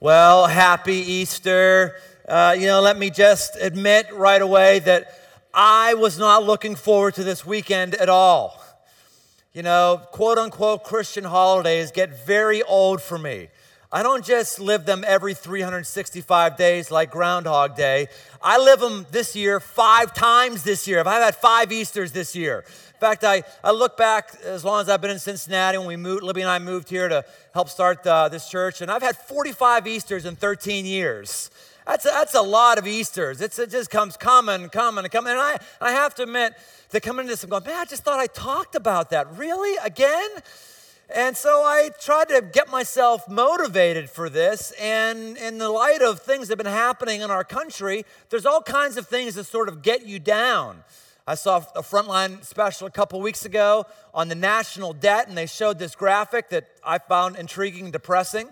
Well, happy Easter. Uh, you know, let me just admit right away that I was not looking forward to this weekend at all. You know, quote unquote Christian holidays get very old for me. I don't just live them every 365 days like Groundhog Day. I live them this year five times this year. I've had five Easters this year. In fact, I, I look back as long as I've been in Cincinnati when we moved, Libby and I moved here to help start uh, this church, and I've had 45 Easters in 13 years. That's a, that's a lot of Easters. It's, it just comes coming, coming, coming. And I, I have to admit that coming into this, I'm going, man, I just thought I talked about that. Really? Again? And so I tried to get myself motivated for this. And in the light of things that have been happening in our country, there's all kinds of things that sort of get you down. I saw a Frontline special a couple weeks ago on the national debt, and they showed this graphic that I found intriguing and depressing.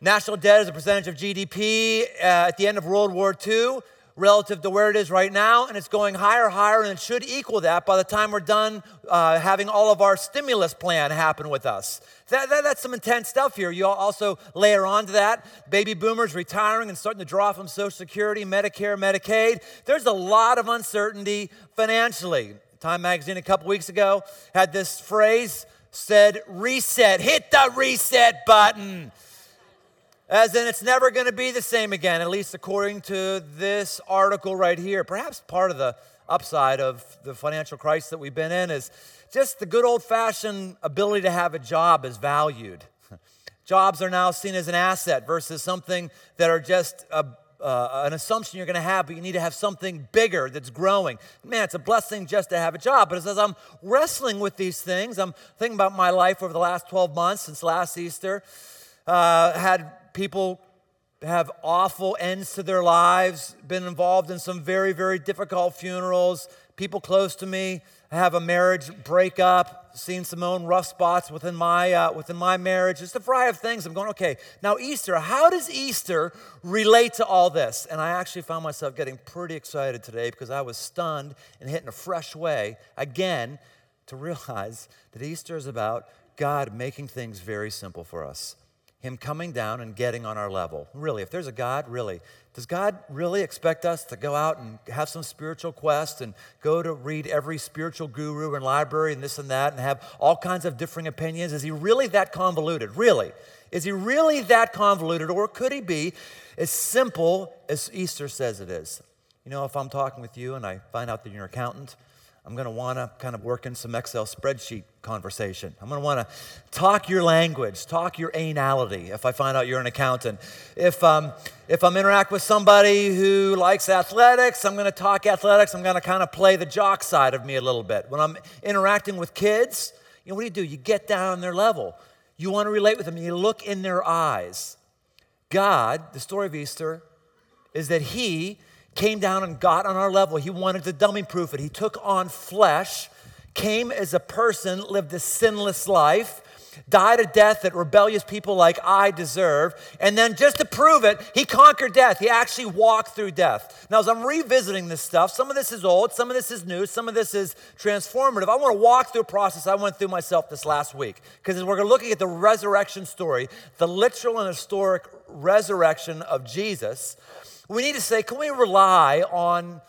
National debt as a percentage of GDP uh, at the end of World War II relative to where it is right now, and it's going higher, higher, and it should equal that by the time we're done uh, having all of our stimulus plan happen with us. That, that, that's some intense stuff here. You also layer onto that baby boomers retiring and starting to draw from Social Security, Medicare, Medicaid. There's a lot of uncertainty financially. Time magazine a couple weeks ago had this phrase said, reset, hit the reset button. As in, it's never going to be the same again, at least according to this article right here. Perhaps part of the upside of the financial crisis that we've been in is just the good old fashioned ability to have a job is valued. Jobs are now seen as an asset versus something that are just a, uh, an assumption you're going to have, but you need to have something bigger that's growing. Man, it's a blessing just to have a job. But as I'm wrestling with these things, I'm thinking about my life over the last 12 months since last Easter. Uh, had people have awful ends to their lives, been involved in some very, very difficult funerals. People close to me have a marriage breakup, seen some own rough spots within my, uh, within my marriage. Just a variety of things. I'm going, okay, now Easter, how does Easter relate to all this? And I actually found myself getting pretty excited today because I was stunned and hit in a fresh way again to realize that Easter is about God making things very simple for us. Him coming down and getting on our level. Really, if there's a God, really, does God really expect us to go out and have some spiritual quest and go to read every spiritual guru and library and this and that and have all kinds of differing opinions? Is he really that convoluted? Really? Is he really that convoluted? Or could he be as simple as Easter says it is? You know, if I'm talking with you and I find out that you're an accountant, I'm going to want to kind of work in some Excel spreadsheet conversation. I'm going to want to talk your language, talk your anality if I find out you're an accountant. If, um, if I'm interact with somebody who likes athletics, I'm going to talk athletics. I'm going to kind of play the jock side of me a little bit. When I'm interacting with kids, you know, what do you do? You get down on their level. You want to relate with them. You look in their eyes. God, the story of Easter, is that He came down and got on our level. He wanted to dummy proof it. He took on flesh, came as a person, lived a sinless life, died a death that rebellious people like I deserve. And then just to prove it, he conquered death. He actually walked through death. Now, as I'm revisiting this stuff, some of this is old, some of this is new, some of this is transformative. I want to walk through a process I went through myself this last week. Because as we're looking at the resurrection story, the literal and historic resurrection of Jesus, we need to say, can we rely on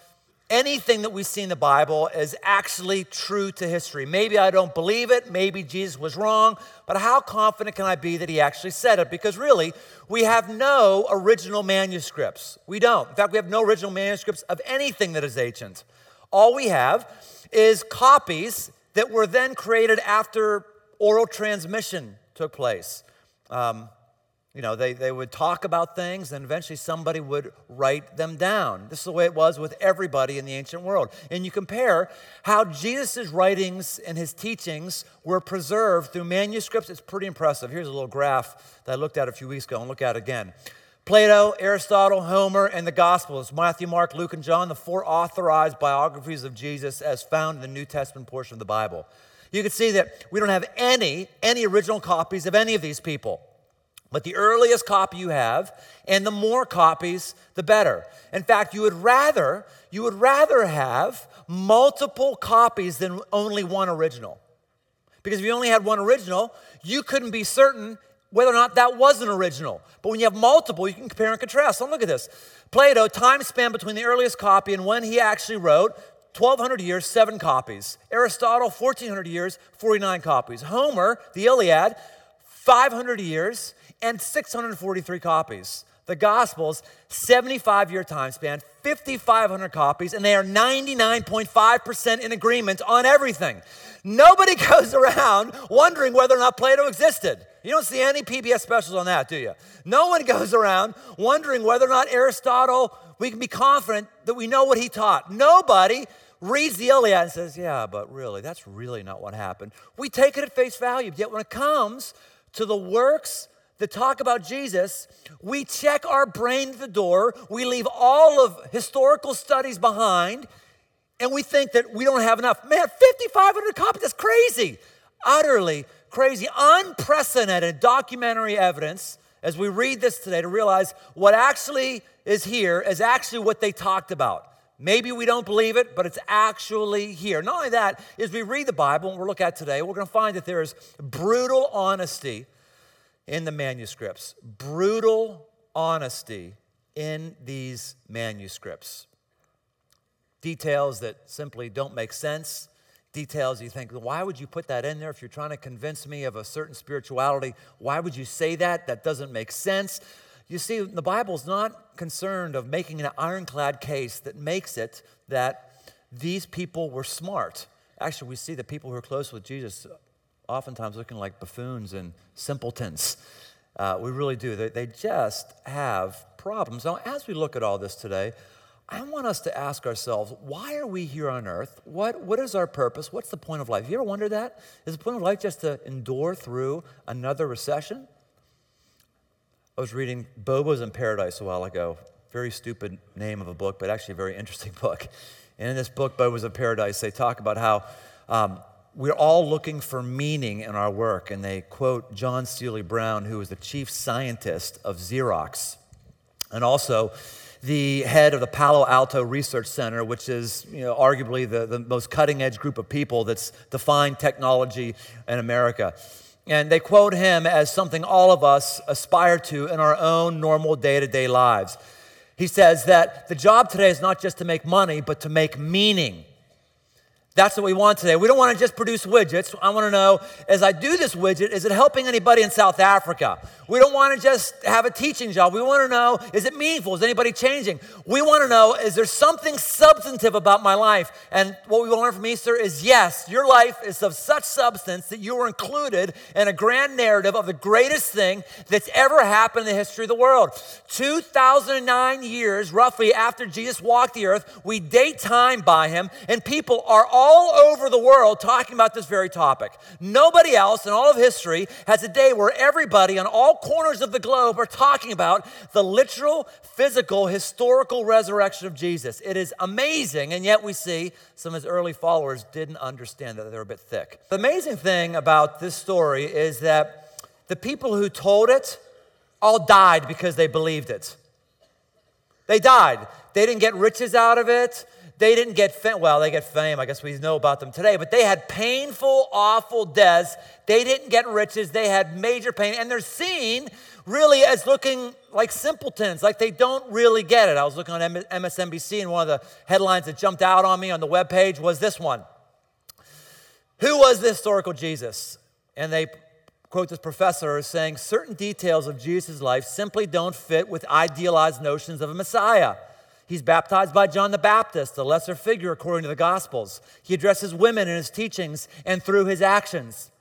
anything that we see in the Bible as actually true to history? Maybe I don't believe it, maybe Jesus was wrong, but how confident can I be that he actually said it? Because really, we have no original manuscripts. We don't. In fact, we have no original manuscripts of anything that is ancient. All we have is copies that were then created after oral transmission took place. Um, you know, they, they would talk about things and eventually somebody would write them down. This is the way it was with everybody in the ancient world. And you compare how Jesus' writings and his teachings were preserved through manuscripts, it's pretty impressive. Here's a little graph that I looked at a few weeks ago and look at again. Plato, Aristotle, Homer, and the Gospels Matthew, Mark, Luke, and John, the four authorized biographies of Jesus as found in the New Testament portion of the Bible. You can see that we don't have any, any original copies of any of these people. But the earliest copy you have, and the more copies, the better. In fact, you would rather, you would rather have multiple copies than only one original. Because if you only had one original, you couldn't be certain whether or not that was an original. But when you have multiple, you can compare and contrast. So look at this. Plato, time span between the earliest copy and when he actually wrote, 1200 years, seven copies. Aristotle, 1400 years, 49 copies. Homer, the Iliad, 500 years and 643 copies. The Gospels, 75 year time span, 5,500 copies, and they are 99.5% in agreement on everything. Nobody goes around wondering whether or not Plato existed. You don't see any PBS specials on that, do you? No one goes around wondering whether or not Aristotle, we can be confident that we know what he taught. Nobody reads the Iliad and says, Yeah, but really, that's really not what happened. We take it at face value. Yet when it comes to the works that talk about Jesus, we check our brain at the door, we leave all of historical studies behind, and we think that we don't have enough. Man, 5,500 copies, that's crazy. Utterly crazy, unprecedented documentary evidence as we read this today to realize what actually is here is actually what they talked about. Maybe we don't believe it, but it's actually here. Not only that, as we read the Bible, and we'll look at today, we're going to find that there is brutal honesty in the manuscripts. Brutal honesty in these manuscripts. Details that simply don't make sense. Details you think, why would you put that in there if you're trying to convince me of a certain spirituality? Why would you say that? That doesn't make sense. You see, the Bible's not concerned of making an ironclad case that makes it that these people were smart. Actually, we see the people who are close with Jesus oftentimes looking like buffoons and simpletons. Uh, we really do. They, they just have problems. Now, as we look at all this today, I want us to ask ourselves, why are we here on earth? What, what is our purpose? What's the point of life? You ever wonder that? Is the point of life just to endure through another recession? I was reading Bobos in Paradise a while ago. Very stupid name of a book, but actually a very interesting book. And in this book, Bobos in Paradise, they talk about how um, we're all looking for meaning in our work. And they quote John Seely Brown, who was the chief scientist of Xerox, and also the head of the Palo Alto Research Center, which is you know, arguably the, the most cutting edge group of people that's defined technology in America. And they quote him as something all of us aspire to in our own normal day to day lives. He says that the job today is not just to make money, but to make meaning. That's what we want today. We don't want to just produce widgets. I want to know, as I do this widget, is it helping anybody in South Africa? We don't want to just have a teaching job. We want to know, is it meaningful? Is anybody changing? We want to know, is there something substantive about my life? And what we learn from Easter is yes, your life is of such substance that you are included in a grand narrative of the greatest thing that's ever happened in the history of the world. 2009 years, roughly after Jesus walked the earth, we date time by him, and people are all all over the world talking about this very topic. Nobody else in all of history has a day where everybody on all corners of the globe are talking about the literal, physical, historical resurrection of Jesus. It is amazing, and yet we see some of his early followers didn't understand that they were a bit thick. The amazing thing about this story is that the people who told it all died because they believed it. They died. They didn't get riches out of it. They didn't get fame. Well, they get fame. I guess we know about them today. But they had painful, awful deaths. They didn't get riches. They had major pain. And they're seen really as looking like simpletons, like they don't really get it. I was looking on MSNBC, and one of the headlines that jumped out on me on the webpage was this one Who was the historical Jesus? And they quote this professor as saying certain details of Jesus' life simply don't fit with idealized notions of a Messiah. He's baptized by John the Baptist, the lesser figure according to the Gospels. He addresses women in his teachings and through his actions.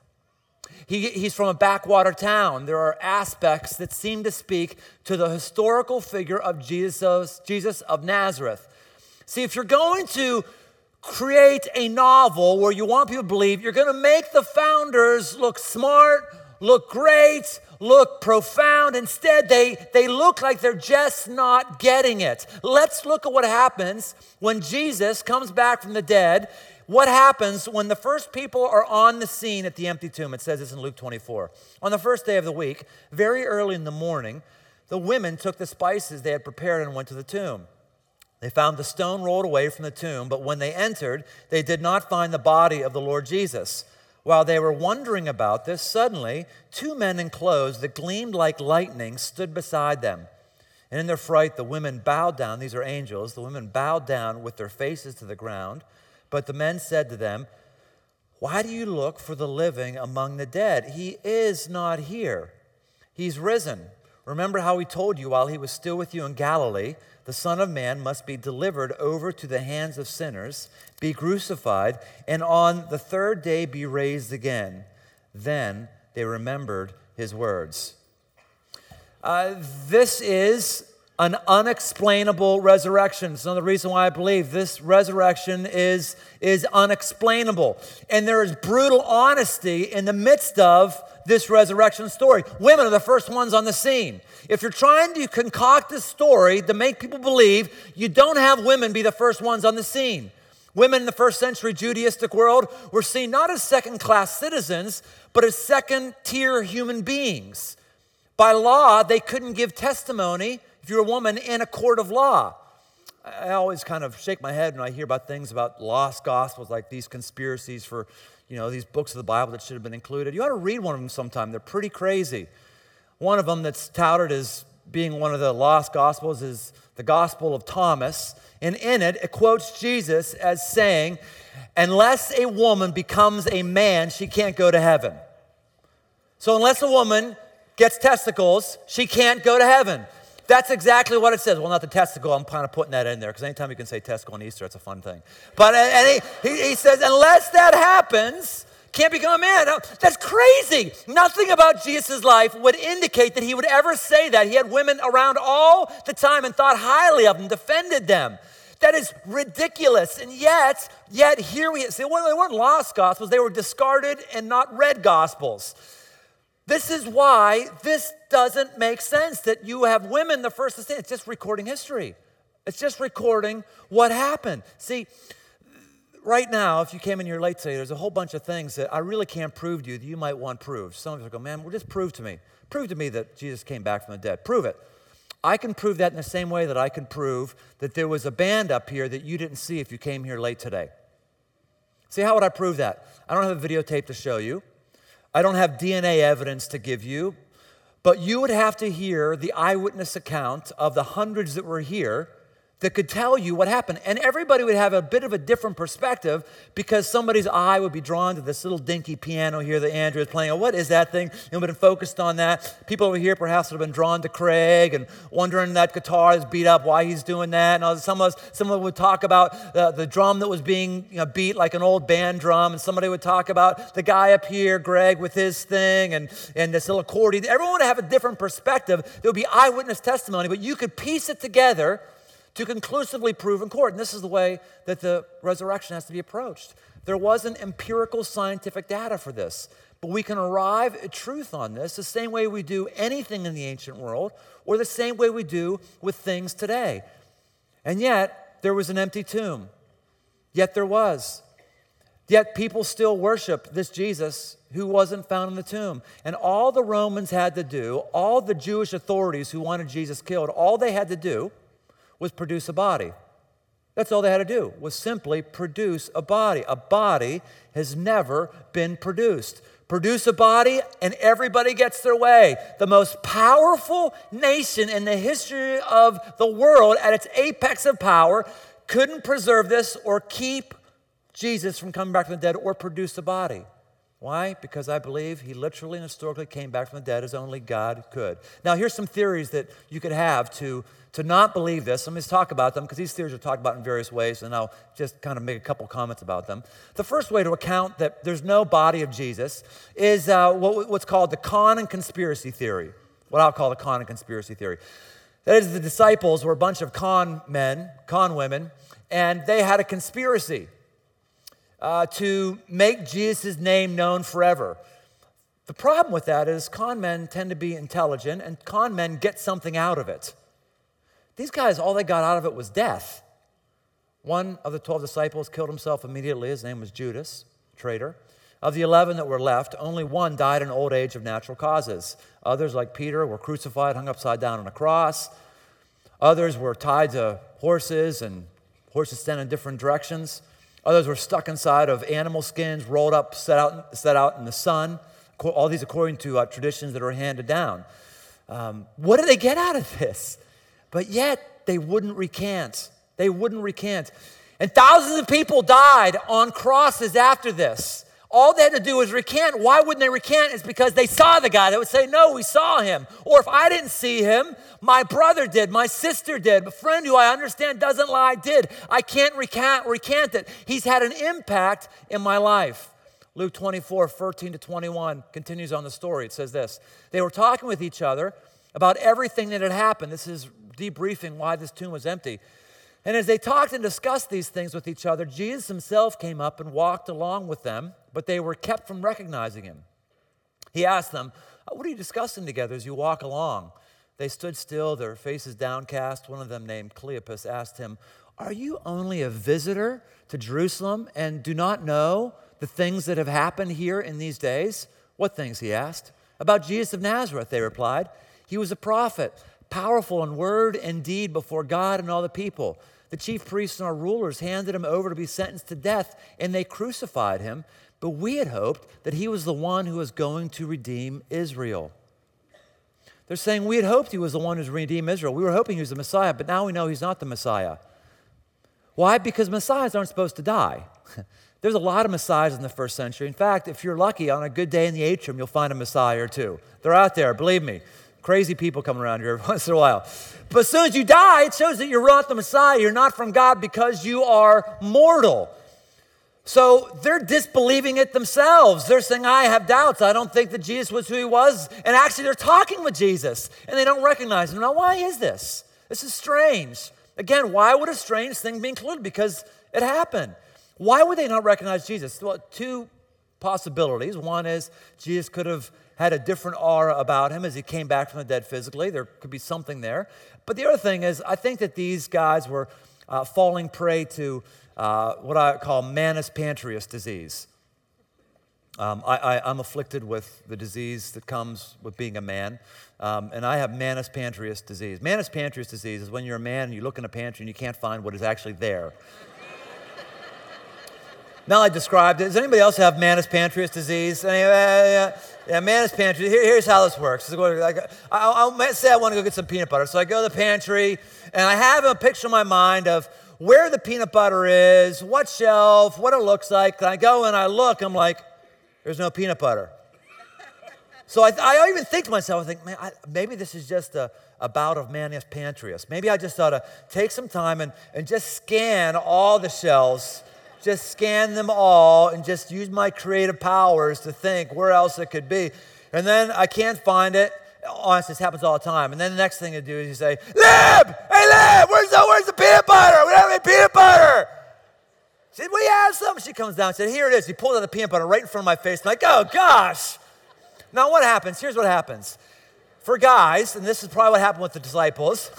He, he's from a backwater town. There are aspects that seem to speak to the historical figure of Jesus, Jesus of Nazareth. See, if you're going to create a novel where you want people to believe, you're going to make the founders look smart, look great, look profound. Instead, they, they look like they're just not getting it. Let's look at what happens when Jesus comes back from the dead. What happens when the first people are on the scene at the empty tomb? It says this in Luke 24. On the first day of the week, very early in the morning, the women took the spices they had prepared and went to the tomb. They found the stone rolled away from the tomb, but when they entered, they did not find the body of the Lord Jesus. While they were wondering about this, suddenly two men in clothes that gleamed like lightning stood beside them. And in their fright, the women bowed down. These are angels. The women bowed down with their faces to the ground. But the men said to them, Why do you look for the living among the dead? He is not here, he's risen. Remember how he told you while he was still with you in Galilee the Son of Man must be delivered over to the hands of sinners, be crucified, and on the third day be raised again. Then they remembered his words. Uh, this is an unexplainable resurrection. It's another reason why I believe this resurrection is, is unexplainable. And there is brutal honesty in the midst of this resurrection story. Women are the first ones on the scene. If you're trying to concoct a story to make people believe, you don't have women be the first ones on the scene. Women in the first century Judaistic world were seen not as second class citizens, but as second tier human beings. By law, they couldn't give testimony if you're a woman in a court of law. I always kind of shake my head when I hear about things about lost gospels, like these conspiracies for, you know, these books of the Bible that should have been included. You ought to read one of them sometime. They're pretty crazy. One of them that's touted as being one of the lost gospels is the Gospel of Thomas. And in it, it quotes Jesus as saying, Unless a woman becomes a man, she can't go to heaven. So, unless a woman gets testicles, she can't go to heaven. That's exactly what it says. Well, not the testicle. I'm kind of putting that in there because anytime you can say testicle on Easter, it's a fun thing. But uh, and he, he, he says, unless that happens, can't become a man. That's crazy. Nothing about Jesus' life would indicate that he would ever say that. He had women around all the time and thought highly of them, defended them. That is ridiculous. And yet, yet here we see, well, they weren't lost gospels, they were discarded and not read gospels. This is why this doesn't make sense that you have women the first to say it's just recording history. It's just recording what happened. See, right now, if you came in here late today, there's a whole bunch of things that I really can't prove to you that you might want proved. Some of you go, man, well, just prove to me. Prove to me that Jesus came back from the dead. Prove it. I can prove that in the same way that I can prove that there was a band up here that you didn't see if you came here late today. See, how would I prove that? I don't have a videotape to show you. I don't have DNA evidence to give you, but you would have to hear the eyewitness account of the hundreds that were here that could tell you what happened. And everybody would have a bit of a different perspective because somebody's eye would be drawn to this little dinky piano here that Andrew is playing. Oh, what is that thing? And we've been focused on that. People over here perhaps would have been drawn to Craig and wondering that guitar is beat up, why he's doing that. And some of us, someone would talk about uh, the drum that was being you know, beat like an old band drum. And somebody would talk about the guy up here, Greg, with his thing and, and this little accordion. Everyone would have a different perspective. There would be eyewitness testimony, but you could piece it together to conclusively prove in court. And this is the way that the resurrection has to be approached. There wasn't empirical scientific data for this, but we can arrive at truth on this the same way we do anything in the ancient world or the same way we do with things today. And yet, there was an empty tomb. Yet there was. Yet people still worship this Jesus who wasn't found in the tomb. And all the Romans had to do, all the Jewish authorities who wanted Jesus killed, all they had to do was produce a body. That's all they had to do, was simply produce a body. A body has never been produced. Produce a body, and everybody gets their way. The most powerful nation in the history of the world, at its apex of power, couldn't preserve this or keep Jesus from coming back from the dead or produce a body. Why? Because I believe he literally and historically came back from the dead as only God could. Now, here's some theories that you could have to, to not believe this. Let me just talk about them because these theories are talked about in various ways, and I'll just kind of make a couple comments about them. The first way to account that there's no body of Jesus is uh, what, what's called the con and conspiracy theory, what I'll call the con and conspiracy theory. That is, the disciples were a bunch of con men, con women, and they had a conspiracy uh, to make Jesus' name known forever. The problem with that is con men tend to be intelligent, and con men get something out of it. These guys, all they got out of it was death. One of the 12 disciples killed himself immediately. His name was Judas, traitor. Of the 11 that were left, only one died in old age of natural causes. Others, like Peter, were crucified, hung upside down on a cross. Others were tied to horses, and horses stand in different directions. Others were stuck inside of animal skins, rolled up, set out, set out in the sun. All these according to uh, traditions that are handed down. Um, what did they get out of this? But yet, they wouldn't recant. They wouldn't recant. And thousands of people died on crosses after this. All they had to do was recant. Why wouldn't they recant? It's because they saw the guy. They would say, No, we saw him. Or if I didn't see him, my brother did, my sister did, a friend who I understand doesn't lie did. I can't recant, recant it. He's had an impact in my life. Luke 24, 13 to 21 continues on the story. It says this They were talking with each other about everything that had happened. This is debriefing why this tomb was empty. And as they talked and discussed these things with each other, Jesus himself came up and walked along with them, but they were kept from recognizing him. He asked them, uh, What are you discussing together as you walk along? They stood still, their faces downcast. One of them, named Cleopas, asked him, Are you only a visitor to Jerusalem and do not know the things that have happened here in these days? What things? He asked. About Jesus of Nazareth, they replied. He was a prophet, powerful in word and deed before God and all the people. The chief priests and our rulers handed him over to be sentenced to death, and they crucified him. But we had hoped that he was the one who was going to redeem Israel. They're saying we had hoped he was the one who's redeem Israel. We were hoping he was the Messiah, but now we know he's not the Messiah. Why? Because Messiahs aren't supposed to die. There's a lot of Messiahs in the first century. In fact, if you're lucky, on a good day in the atrium, you'll find a Messiah or two. They're out there, believe me. Crazy people coming around here every once in a while. But as soon as you die, it shows that you're not the Messiah. You're not from God because you are mortal. So they're disbelieving it themselves. They're saying, I have doubts. I don't think that Jesus was who he was. And actually, they're talking with Jesus and they don't recognize him. Now, why is this? This is strange. Again, why would a strange thing be included? Because it happened. Why would they not recognize Jesus? Well, two possibilities. One is Jesus could have had a different aura about him as he came back from the dead physically. There could be something there. But the other thing is, I think that these guys were uh, falling prey to uh, what I call Manus Pancreas disease. Um, I, am afflicted with the disease that comes with being a man, um, and I have Manus Pancreas disease. Manus Pancreas disease is when you're a man and you look in a pantry and you can't find what is actually there. Now I described it. Does anybody else have Manus Pancreas disease? Anyway, uh, yeah, Manus Pantry. Here, here's how this works. Like, I, I, say I want to go get some peanut butter. So I go to the pantry and I have a picture in my mind of where the peanut butter is, what shelf, what it looks like. And I go and I look, I'm like, there's no peanut butter. So I, I even think to myself, I think, man, I, maybe this is just a, a bout of Manus Pancreas. Maybe I just ought to take some time and, and just scan all the shelves just scan them all and just use my creative powers to think where else it could be. And then I can't find it. Honestly, this happens all the time. And then the next thing you do is you say, Lib, hey Lib, where's the, where's the peanut butter? We don't have any peanut butter. She said, we have some. She comes down and said, here it is. He pulled out the peanut butter right in front of my face. I'm like, oh gosh. Now what happens? Here's what happens for guys, and this is probably what happened with the disciples.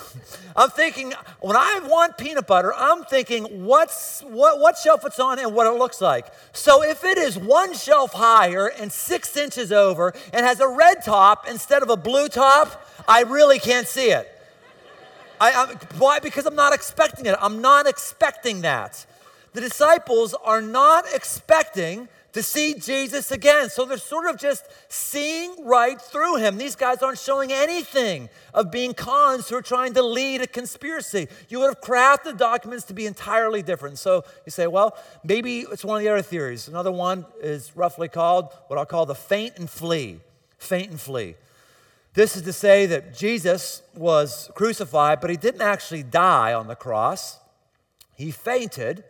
I'm thinking, when I want peanut butter, I'm thinking what's, what, what shelf it's on and what it looks like. So if it is one shelf higher and six inches over and has a red top instead of a blue top, I really can't see it. I, I, why? Because I'm not expecting it. I'm not expecting that. The disciples are not expecting to see Jesus again. So they're sort of just seeing right through him. These guys aren't showing anything of being cons who are trying to lead a conspiracy. You would have crafted documents to be entirely different. So you say, well, maybe it's one of the other theories. Another one is roughly called what I'll call the faint and flee. Faint and flee. This is to say that Jesus was crucified, but he didn't actually die on the cross. He fainted,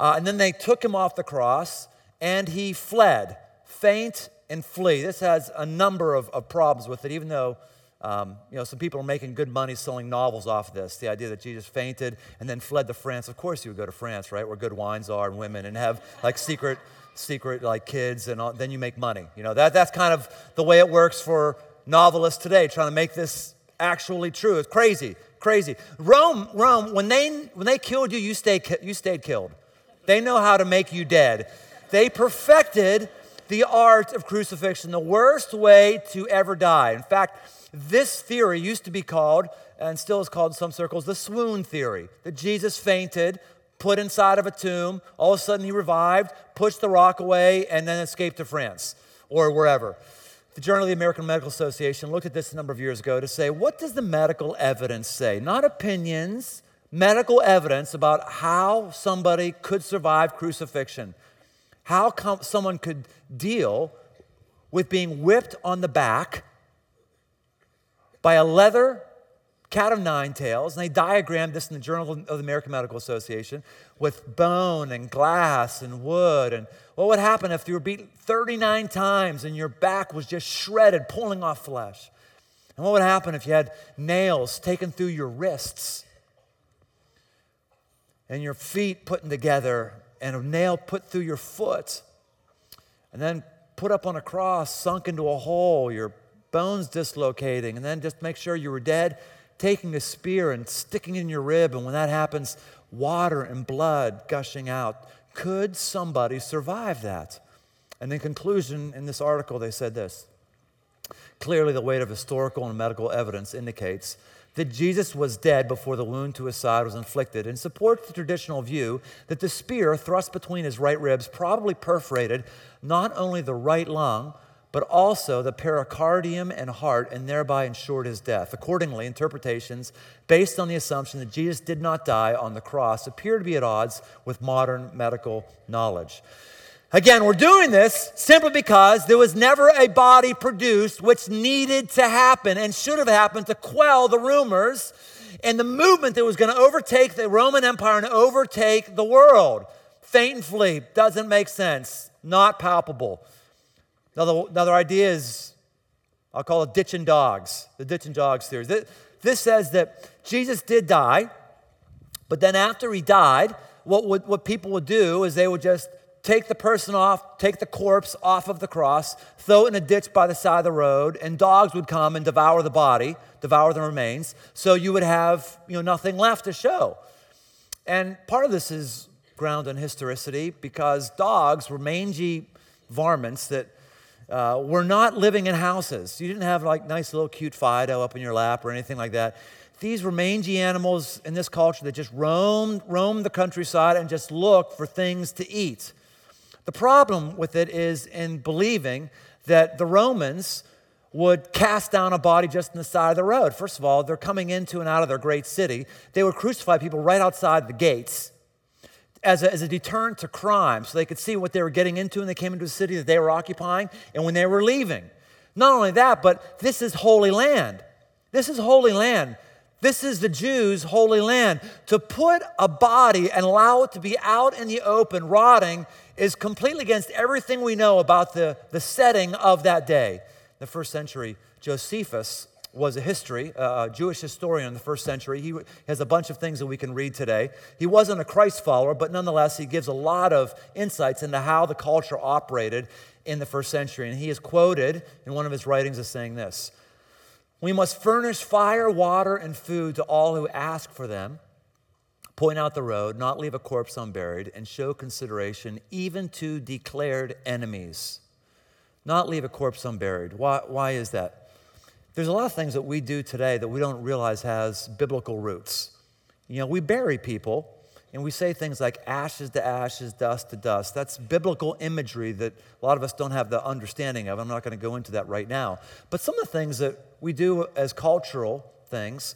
uh, and then they took him off the cross and he fled. Faint and flee. This has a number of, of problems with it, even though um, you know, some people are making good money selling novels off of this. The idea that Jesus fainted and then fled to France. Of course, you would go to France, right, where good wines are and women, and have like secret, secret like kids, and all, then you make money. You know, that, that's kind of the way it works for novelists today, trying to make this actually true. It's crazy, crazy. Rome, Rome, when they when they killed you, you stayed you stayed killed. They know how to make you dead. They perfected the art of crucifixion, the worst way to ever die. In fact, this theory used to be called, and still is called in some circles, the swoon theory that Jesus fainted, put inside of a tomb. All of a sudden, he revived, pushed the rock away, and then escaped to France or wherever. The Journal of the American Medical Association looked at this a number of years ago to say, what does the medical evidence say? Not opinions, medical evidence about how somebody could survive crucifixion, how someone could deal with being whipped on the back by a leather cat of nine tails, and they diagrammed this in the Journal of the American Medical Association with bone and glass and wood. And what would happen if you were beaten 39 times and your back was just shredded, pulling off flesh? And what would happen if you had nails taken through your wrists and your feet putting together and a nail put through your foot and then put up on a cross, sunk into a hole, your bones dislocating, and then just make sure you were dead taking a spear and sticking it in your rib, and when that happens, water and blood gushing out. Could somebody survive that? And in conclusion, in this article, they said this Clearly, the weight of historical and medical evidence indicates that Jesus was dead before the wound to his side was inflicted and supports the traditional view that the spear thrust between his right ribs probably perforated not only the right lung, but also the pericardium and heart, and thereby ensured his death. Accordingly, interpretations based on the assumption that Jesus did not die on the cross appear to be at odds with modern medical knowledge. Again, we're doing this simply because there was never a body produced which needed to happen and should have happened to quell the rumors and the movement that was going to overtake the Roman Empire and overtake the world. Faint and flee doesn't make sense, not palpable. Another, another idea is, I'll call it ditching dogs, the ditching dogs theory. This, this says that Jesus did die, but then after he died, what, would, what people would do is they would just take the person off, take the corpse off of the cross, throw it in a ditch by the side of the road, and dogs would come and devour the body, devour the remains. So you would have you know, nothing left to show. And part of this is ground in historicity because dogs were mangy varmints that uh, were not living in houses. You didn't have like nice little cute Fido up in your lap or anything like that. These were mangy animals in this culture that just roamed, roamed the countryside and just looked for things to eat. The problem with it is in believing that the Romans would cast down a body just in the side of the road. First of all, they're coming into and out of their great city. They would crucify people right outside the gates as a, as a deterrent to crime so they could see what they were getting into when they came into a city that they were occupying and when they were leaving. Not only that, but this is holy land. This is holy land. This is the Jews' holy land. To put a body and allow it to be out in the open, rotting, is completely against everything we know about the, the setting of that day. The first century, Josephus was a history, uh, a Jewish historian in the first century. He has a bunch of things that we can read today. He wasn't a Christ follower, but nonetheless, he gives a lot of insights into how the culture operated in the first century. And he is quoted in one of his writings as saying this We must furnish fire, water, and food to all who ask for them, point out the road, not leave a corpse unburied, and show consideration even to declared enemies. Not leave a corpse unburied. Why, why is that? There's a lot of things that we do today that we don't realize has biblical roots. You know, we bury people and we say things like ashes to ashes, dust to dust. That's biblical imagery that a lot of us don't have the understanding of. I'm not going to go into that right now. But some of the things that we do as cultural things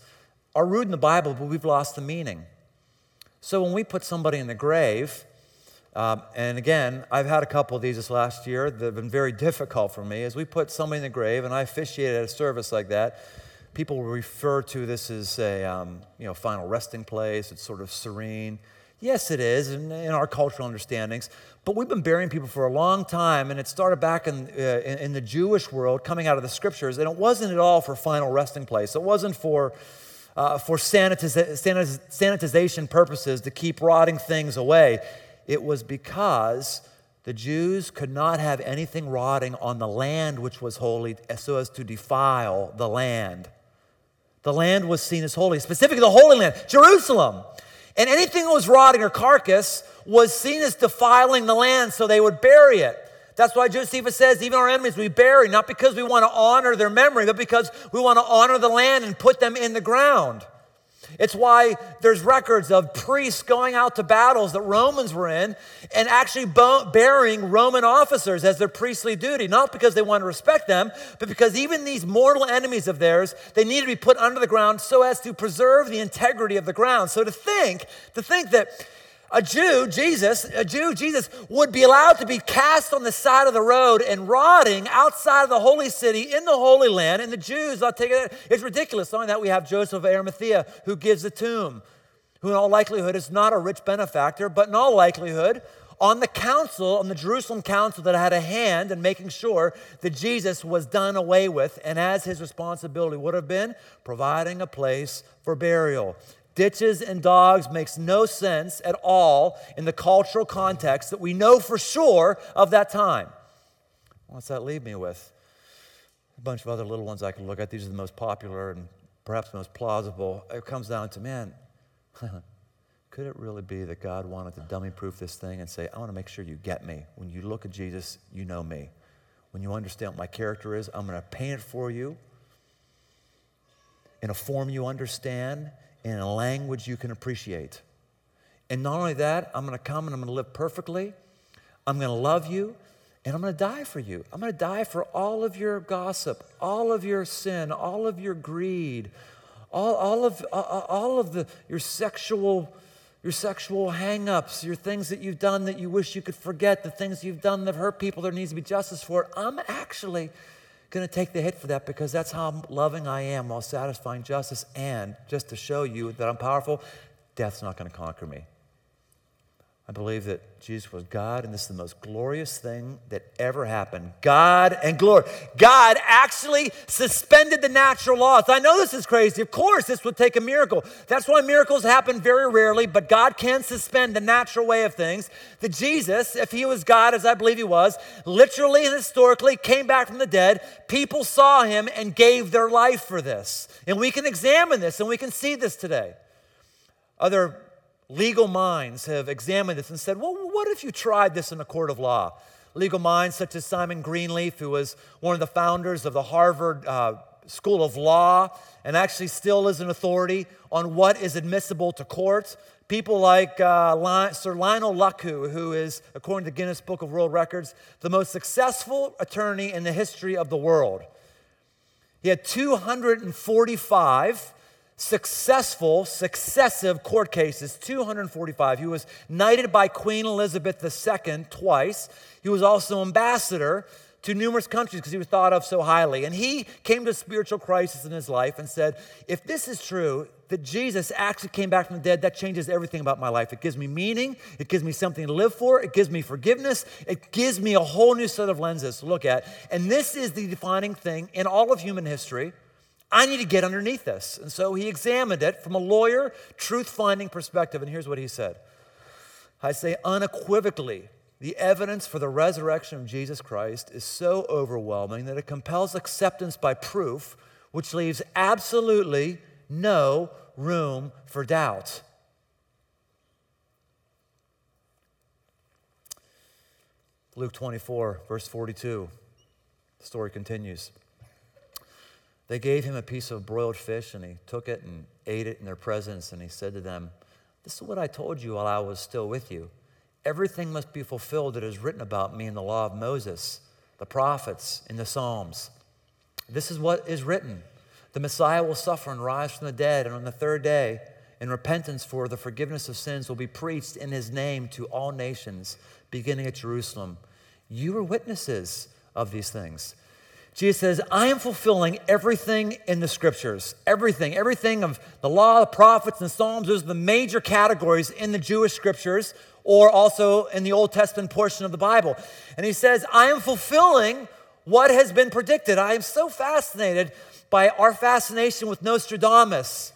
are rooted in the Bible, but we've lost the meaning. So when we put somebody in the grave, um, and again, I've had a couple of these this last year that have been very difficult for me. As we put somebody in the grave, and I officiated at a service like that, people refer to this as a um, you know, final resting place. It's sort of serene. Yes, it is in, in, our cultural understandings. But we've been burying people for a long time, and it started back in, uh, in, in, the Jewish world, coming out of the scriptures. And it wasn't at all for final resting place. It wasn't for, uh, for sanitiz- sanitiz- sanitization purposes to keep rotting things away. It was because the Jews could not have anything rotting on the land which was holy so as to defile the land. The land was seen as holy, specifically the Holy Land, Jerusalem. And anything that was rotting or carcass was seen as defiling the land, so they would bury it. That's why Josephus says, even our enemies we bury, not because we want to honor their memory, but because we want to honor the land and put them in the ground. It's why there's records of priests going out to battles that Romans were in and actually burying Roman officers as their priestly duty, not because they want to respect them, but because even these mortal enemies of theirs, they need to be put under the ground so as to preserve the integrity of the ground. So to think, to think that a Jew, Jesus, a Jew, Jesus, would be allowed to be cast on the side of the road and rotting outside of the holy city in the Holy Land. And the Jews, I'll take it, it's ridiculous. Knowing that we have Joseph of Arimathea who gives the tomb, who in all likelihood is not a rich benefactor, but in all likelihood, on the council, on the Jerusalem council that had a hand in making sure that Jesus was done away with, and as his responsibility would have been, providing a place for burial ditches and dogs makes no sense at all in the cultural context that we know for sure of that time. What's that leave me with? A bunch of other little ones I can look at. These are the most popular and perhaps most plausible. It comes down to, man, could it really be that God wanted to dummy proof this thing and say, I want to make sure you get me? When you look at Jesus, you know me. When you understand what my character is, I'm going to paint it for you in a form you understand in a language you can appreciate. And not only that, I'm to come and I'm to live perfectly. I'm to love you and I'm to die for you. I'm to die for all of your gossip, all of your sin, all of your greed, all, all of, all of the, your sexual your sexual hangups, your things that you've done that you wish you could forget, the things you've done that hurt people there needs to be justice for. It. I'm actually going to take the hit for that because that's how loving I am while satisfying justice. And just to show you that I'm powerful, death's not going to conquer me. I believe that Jesus was God, and this is the most glorious thing that ever happened. God and glory. God actually suspended the natural laws. I know this is crazy. Of course, this would take a miracle. That's why miracles happen very rarely, but God can suspend the natural way of things. That Jesus, if he was God, as I believe he was, literally and historically came back from the dead. People saw him and gave their life for this. And we can examine this and we can see this today. Other legal minds have examined this and said, well, what if you tried this in a court of law? Legal minds such as Simon Greenleaf, who was one of the founders of the Harvard uh, School of Law and actually still is an authority on what is admissible to courts. People like uh, Sir Lionel Luckhoo, who is, according to the Guinness Book of World Records, the most successful attorney in the history of the world. He had 245 successful, successive court cases, 245. He was knighted by Queen Elizabeth II twice. He was also ambassador to numerous countries because he was thought of so highly. And he came to a spiritual crisis in his life and said, If this is true, that Jesus actually came back from the dead, that changes everything about my life. It gives me meaning, it gives me something to live for, it gives me forgiveness, it gives me a whole new set of lenses to look at. And this is the defining thing in all of human history I need to get underneath this. And so he examined it from a lawyer, truth finding perspective. And here's what he said I say unequivocally, the evidence for the resurrection of Jesus Christ is so overwhelming that it compels acceptance by proof, which leaves absolutely no room for doubt. Luke 24, verse 42, the story continues. They gave him a piece of broiled fish, and he took it and ate it in their presence. And he said to them, This is what I told you while I was still with you. Everything must be fulfilled that is written about me in the law of Moses, the prophets, in the Psalms. This is what is written The Messiah will suffer and rise from the dead, and on the third day, in repentance for the forgiveness of sins, will be preached in his name to all nations, beginning at Jerusalem. You are witnesses of these things. Jesus says, I am fulfilling everything in the scriptures. Everything. Everything of the law, the prophets, and Psalms. Those are the major categories in the Jewish scriptures or also in the Old Testament portion of the Bible. And he says, I am fulfilling what has been predicted. I am so fascinated by our fascination with Nostradamus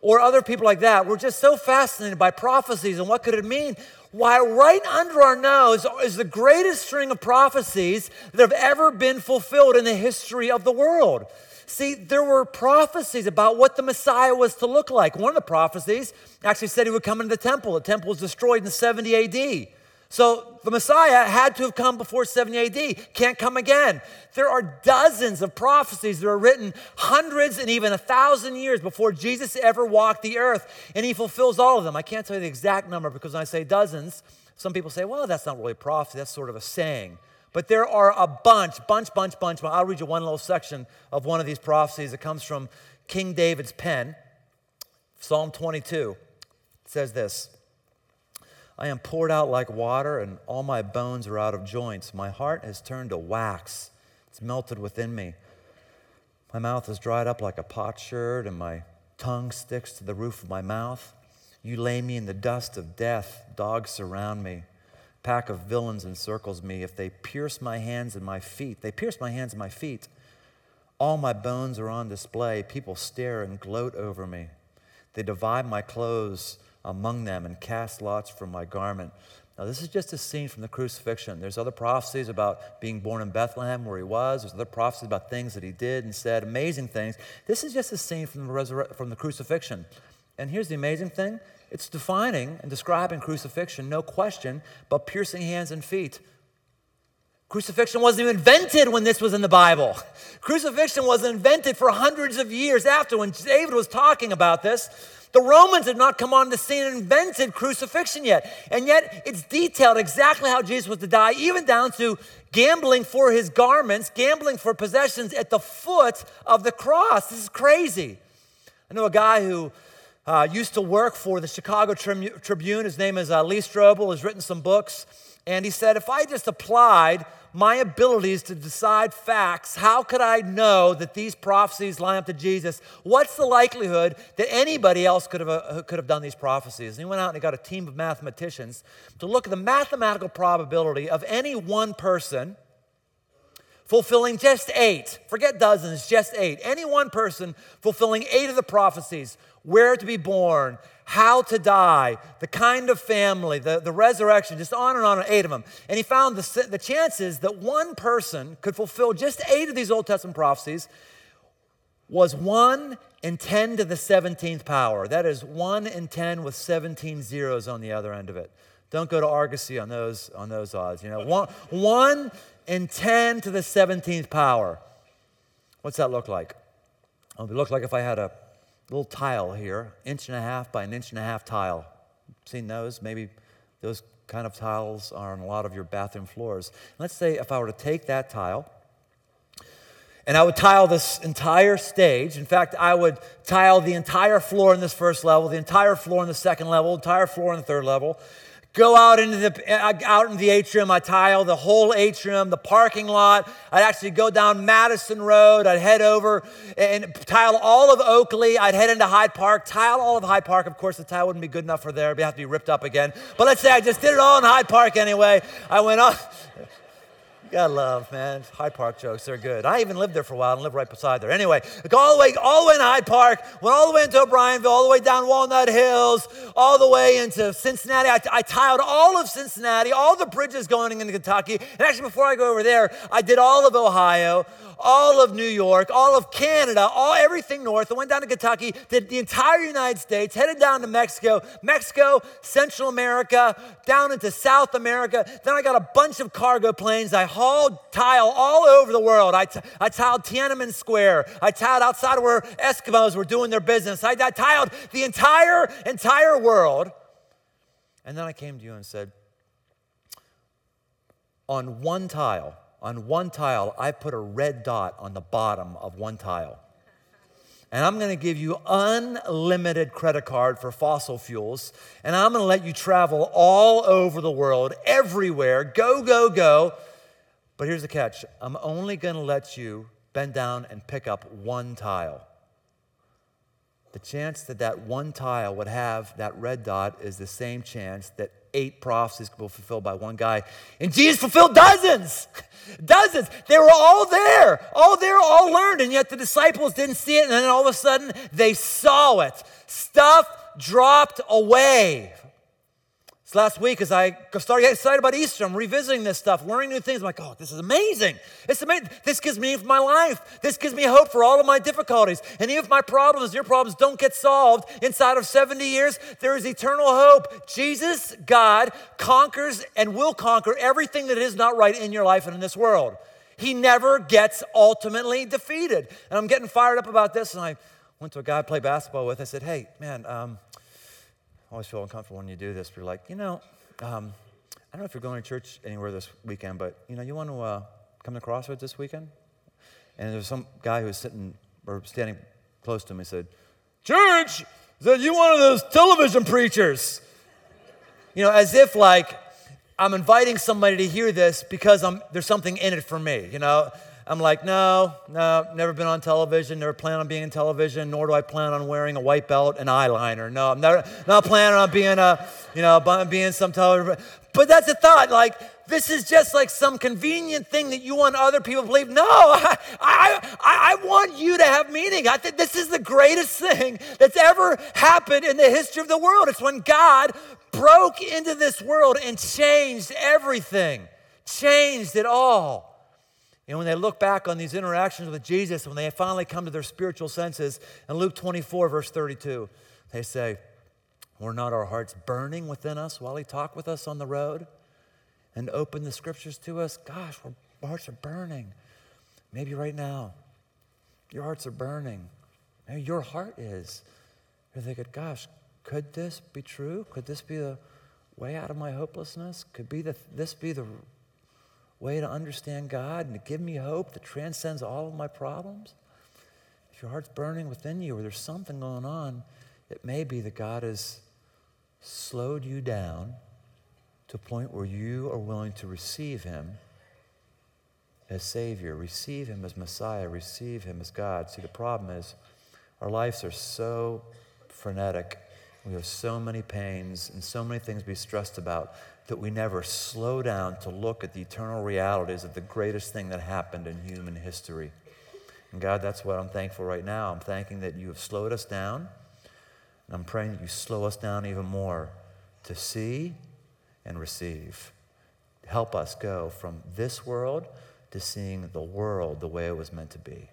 or other people like that. We're just so fascinated by prophecies and what could it mean? Why, right under our nose is the greatest string of prophecies that have ever been fulfilled in the history of the world. See, there were prophecies about what the Messiah was to look like. One of the prophecies actually said he would come into the temple. The temple was destroyed in 70 AD. So the Messiah had to have come before 70 AD, can't come again. There are dozens of prophecies that are written hundreds and even a thousand years before Jesus ever walked the earth, and he fulfills all of them. I can't tell you the exact number because when I say dozens, some people say, well, that's not really a prophecy, that's sort of a saying. But there are a bunch, bunch, bunch, bunch. I'll read you one little section of one of these prophecies. It comes from King David's pen, Psalm 22. It says this. I am poured out like water, and all my bones are out of joints. My heart has turned to wax, it's melted within me. My mouth is dried up like a potsherd, and my tongue sticks to the roof of my mouth. You lay me in the dust of death. Dogs surround me. Pack of villains encircles me. If they pierce my hands and my feet, they pierce my hands and my feet. All my bones are on display. People stare and gloat over me. They divide my clothes among them and cast lots for my garment. Now, this is just a scene from the crucifixion. There's other prophecies about being born in Bethlehem where he was. There's other prophecies about things that he did and said, amazing things. This is just a scene from the, resurre- from the crucifixion. And here's the amazing thing it's defining and describing crucifixion, no question, but piercing hands and feet. Crucifixion wasn't even invented when this was in the Bible. Crucifixion was invented for hundreds of years after when David was talking about this. The Romans had not come on the scene and invented crucifixion yet. And yet, it's detailed exactly how Jesus was to die, even down to gambling for his garments, gambling for possessions at the foot of the cross. This is crazy. I know a guy who uh, used to work for the Chicago Tribune. His name is uh, Lee Strobel, has written some books. And he said, if I just applied my abilities to decide facts, how could I know that these prophecies line up to Jesus? What's the likelihood that anybody else could have, uh, could have done these prophecies? And he went out and he got a team of mathematicians to look at the mathematical probability of any one person fulfilling just eight, forget dozens, just eight, any one person fulfilling eight of the prophecies where to be born, how to die, the kind of family, the, the resurrection, just on and on, eight of them. And he found the, the chances that one person could fulfill just eight of these Old Testament prophecies was 1 in 10 to the 17th power. That is 1 in 10 with 17 zeros on the other end of it. Don't go to Argosy on those, on those odds. You know, one, 1 in 10 to the 17th power. What's that look like? It would look like if I had a little tile here, inch and a half by an inch and a half tile. Seen those? Maybe those kind of tiles are on a lot of your bathroom floors. Let's say if I were to take that tile, and I would tile this entire stage. In fact, I would tile the entire floor in this first level, the entire floor in the second level, entire floor in the third level go out into the uh, out into the atrium. I tile the whole atrium, the parking lot. I'd actually go down Madison Road. I'd head over and tile all of Oakley. I'd head into Hyde Park, tile all of Hyde Park. Of course, the tile wouldn't be good enough for there. It'd have to be ripped up again. But let's say I just did it all in Hyde Park anyway. I went off. Gotta love, man. Hyde Park jokes, they're good. I even lived there for a while and lived right beside there. Anyway, all the way, all the way to Hyde Park, went all the way into O'Bryonville, all the way down Walnut Hills, all the way into Cincinnati. I, I tiled all of Cincinnati, all the bridges going into Kentucky. And actually, before I go over there, I did all of Ohio, all of New York, all of Canada, all everything north. I went down to Kentucky, did the entire United States, headed down to Mexico, Mexico, Central America, down into South America. Then I got a bunch of cargo planes. I hauled tile all over the world. I, t- I tiled Tiananmen Square. I tiled outside where Eskimos were doing their business. I, I tiled the entire, entire world. And then I came to you and said, on one tile, on one tile, I put a red dot on the bottom of one tile. And I'm to give you unlimited credit card for fossil fuels. And I'm to let you travel all over the world, everywhere. Go, go, go. But here's the catch I'm only to let you bend down and pick up one tile. The chance that that one tile would have that red dot is the same chance that eight prophecies were fulfilled by one guy. And Jesus fulfilled dozens, dozens. They were all there, all there, all learned. And yet the disciples didn't see it. And then all of a sudden they saw it. Stuff dropped away. Last week, as I started getting excited about Easter, I'm revisiting this stuff, learning new things. I'm like, oh, this is amazing. It's amazing. This gives me my life. This gives me hope for all of my difficulties. And even if my problems, your problems, don't get solved inside of 70 years, there is eternal hope. Jesus, God, conquers and will conquer everything that is not right in your life and in this world. He never gets ultimately defeated. And I'm getting fired up about this. And I went to a guy I play basketball with. I said, hey, man, um, Always feel uncomfortable when you do this. You're like, you know, um, I don't know if you're going to church anywhere this weekend, but you know, you want to uh, come to Crossroads this weekend? And there's some guy who was sitting or standing close to me. Said, "Church, that you one of those television preachers?" You know, as if like I'm inviting somebody to hear this because I'm, there's something in it for me. You know, I'm like, no, no, never been on television, never plan on being in television, nor do I plan on wearing a white belt and eyeliner. No, I'm never, not planning on being a, you know, being some television. But that's a thought. Like, this is just like some convenient thing that you want other people to believe. No, I, I, I want you to have meaning. I think this is the greatest thing that's ever happened in the history of the world. It's when God broke into this world and changed everything, changed it all. And when they look back on these interactions with Jesus, when they finally come to their spiritual senses, in Luke 24, verse 32, they say, Were not our hearts burning within us while he talked with us on the road and opened the scriptures to us? Gosh, our hearts are burning. Maybe right now, your hearts are burning. Maybe your heart is. You're thinking, gosh, could this be true? Could this be the way out of my hopelessness? Could be the, this be the way to understand God and to give me hope that transcends all of my problems? If your heart's burning within you or there's something going on, it may be that God has slowed you down to a point where you are willing to receive Him as Savior, receive Him as Messiah, receive Him as God. See, the problem is our lives are so frenetic. We have so many pains and so many things to be stressed about that we never slow down to look at the eternal realities of the greatest thing that happened in human history. And God, that's what I'm thankful right now. I'm thanking that you have slowed us down. And I'm praying that you slow us down even more to see and receive. Help us go from this world to seeing the world the way it was meant to be.